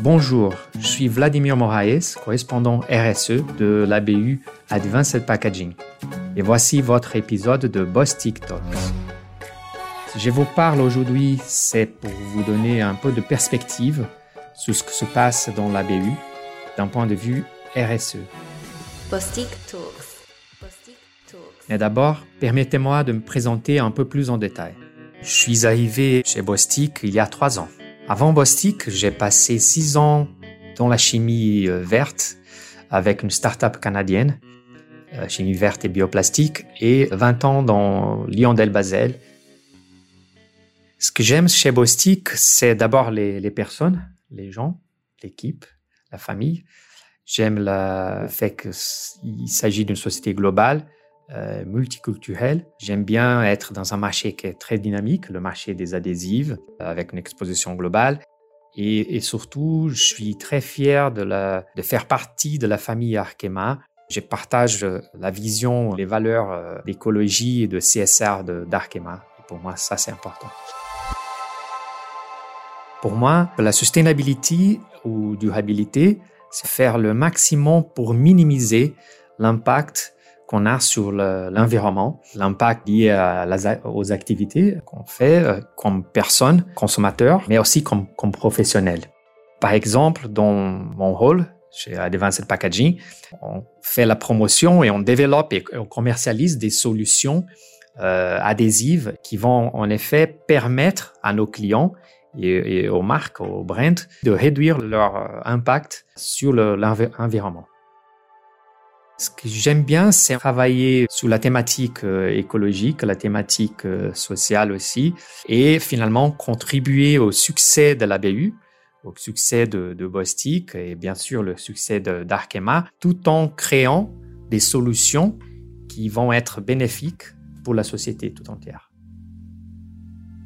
Bonjour, je suis Vladimir Moraes, correspondant RSE de l'ABU Advanced Packaging. Et voici votre épisode de Boss TikTok. Si je vous parle aujourd'hui, c'est pour vous donner un peu de perspective sur ce qui se passe dans l'ABU d'un point de vue RSE. Mais d'abord, permettez-moi de me présenter un peu plus en détail. Je suis arrivé chez Bostik il y a trois ans. Avant Bostik, j'ai passé six ans dans la chimie euh, verte avec une start-up canadienne, euh, chimie verte et bioplastique, et 20 ans dans Lyon-Del Basel. Ce que j'aime chez Bostik, c'est d'abord les, personnes, les gens, l'équipe, la famille. J'aime le fait qu'il s'agit d'une société globale euh, multiculturel. J'aime bien être dans un marché qui est très dynamique, le marché des adhésives, avec une exposition globale. Et, surtout, je suis très fier de, de, faire partie de la famille Arkema. Je partage la vision, les valeurs euh, d'écologie et de CSR d'Arkema. Pour moi, ça, c'est important. Pour moi, la sustainability ou durabilité, c'est faire le maximum pour minimiser l'impact qu'on a sur l'environnement, l'impact lié aux activités qu'on fait euh, comme personne, consommateur, mais aussi comme, professionnel. Par exemple, dans mon rôle chez Advanced Packaging, on fait la promotion et on développe et on commercialise des solutions euh, adhésives qui vont en effet permettre à nos clients et, et aux marques, aux brands, de réduire leur euh, impact sur l'environnement. Ce que j'aime bien, c'est travailler sur la thématique euh, écologique, la thématique euh, sociale aussi, et finalement contribuer au succès de la BU, au succès de, de Bostik et bien sûr le succès d'Arkema, tout en créant des solutions qui vont être bénéfiques pour la société tout entière.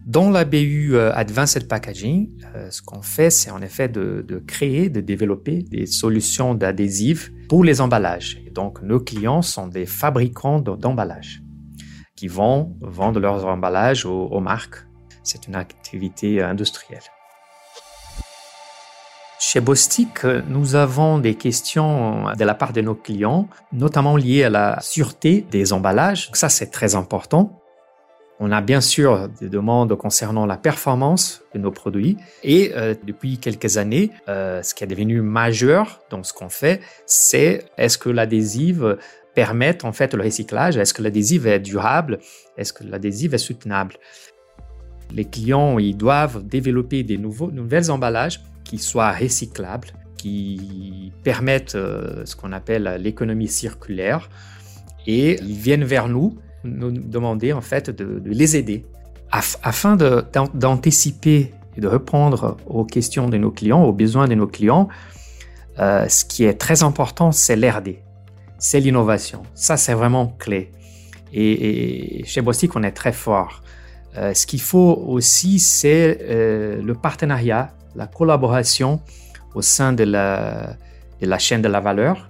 Dans la BU euh, Advanced Packaging, euh, ce qu'on fait, c'est en effet de, créer, de développer des solutions d'adhésifs pour les emballages. Et donc, nos clients sont des fabricants d'emballages qui vont vendre leurs emballages aux, aux marques. C'est une activité industrielle. Chez Bostik, nous avons des questions de la part de nos clients, notamment liées à la sûreté des emballages. Ça, c'est très important on a bien sûr des demandes concernant la performance de nos produits et euh, depuis quelques années, euh, ce qui est devenu majeur dans ce qu'on fait, c'est est-ce que l'adhésive permet en fait le recyclage? Est-ce que l'adhésive est durable? Est-ce que l'adhésive est soutenable? Les clients, ils doivent développer des nouveaux, nouvelles emballages qui soient recyclables, qui permettent euh, ce qu'on appelle l'économie circulaire et ils viennent vers nous nous demander en fait de, les aider afin d'anticiper et de répondre aux questions de nos clients, aux besoins de nos clients. Euh, ce qui est très important, c'est l'RD, c'est l'innovation. Ça, c'est vraiment clé. Et, chez Bostik, on est très fort. Euh, ce qu'il faut aussi, c'est euh, le partenariat, la collaboration au sein de la, de la chaîne de la valeur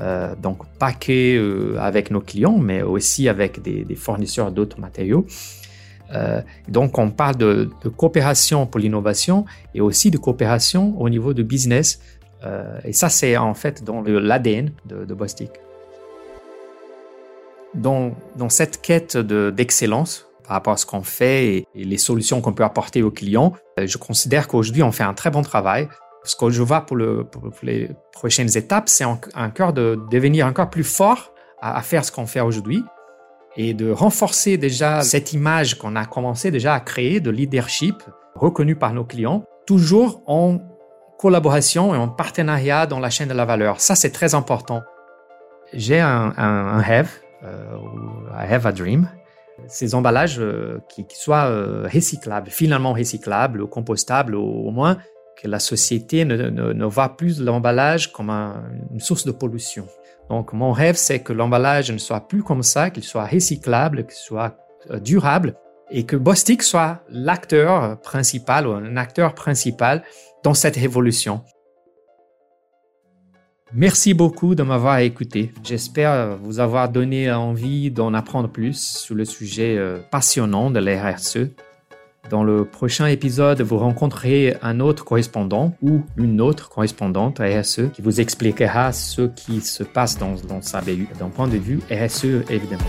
euh, donc, pas que euh, avec nos clients, mais aussi avec des, fournisseurs d'autres matériaux. Euh, donc, on parle de, coopération pour l'innovation et aussi de coopération au niveau de business. et ça, c'est en fait dans l'ADN de, de Bostik. Dans, cette quête d'excellence par rapport à ce qu'on fait et les solutions qu'on peut apporter aux clients, je considère qu'aujourd'hui, on fait un très bon travail ce que je vois pour, le, pour les prochaines étapes, c'est encore de devenir encore plus fort à, faire ce qu'on fait aujourd'hui et de renforcer déjà cette image qu'on a commencé déjà à créer de leadership reconnu par nos clients, toujours en collaboration et en partenariat dans la chaîne de la valeur. Ça, c'est très important. J'ai un, un, rêve, euh, I have a dream, ces emballages euh, qui, soient euh, recyclables, finalement recyclables, compostables au moins, que la société ne, ne, ne voit plus l'emballage comme une source de pollution. Donc mon rêve, c'est que l'emballage ne soit plus comme ça, qu'il soit recyclable, qu'il soit euh, durable et que Bostik soit l'acteur principal ou un acteur principal dans cette révolution. Merci beaucoup de m'avoir écouté. J'espère vous avoir donné envie d'en apprendre plus sur le sujet euh, passionnant de la RSE Dans le prochain épisode, vous rencontrerez un autre correspondant ou une autre correspondante RSE qui vous expliquera ce qui se passe dans, dans sa BU d'un point de vue RSE évidemment.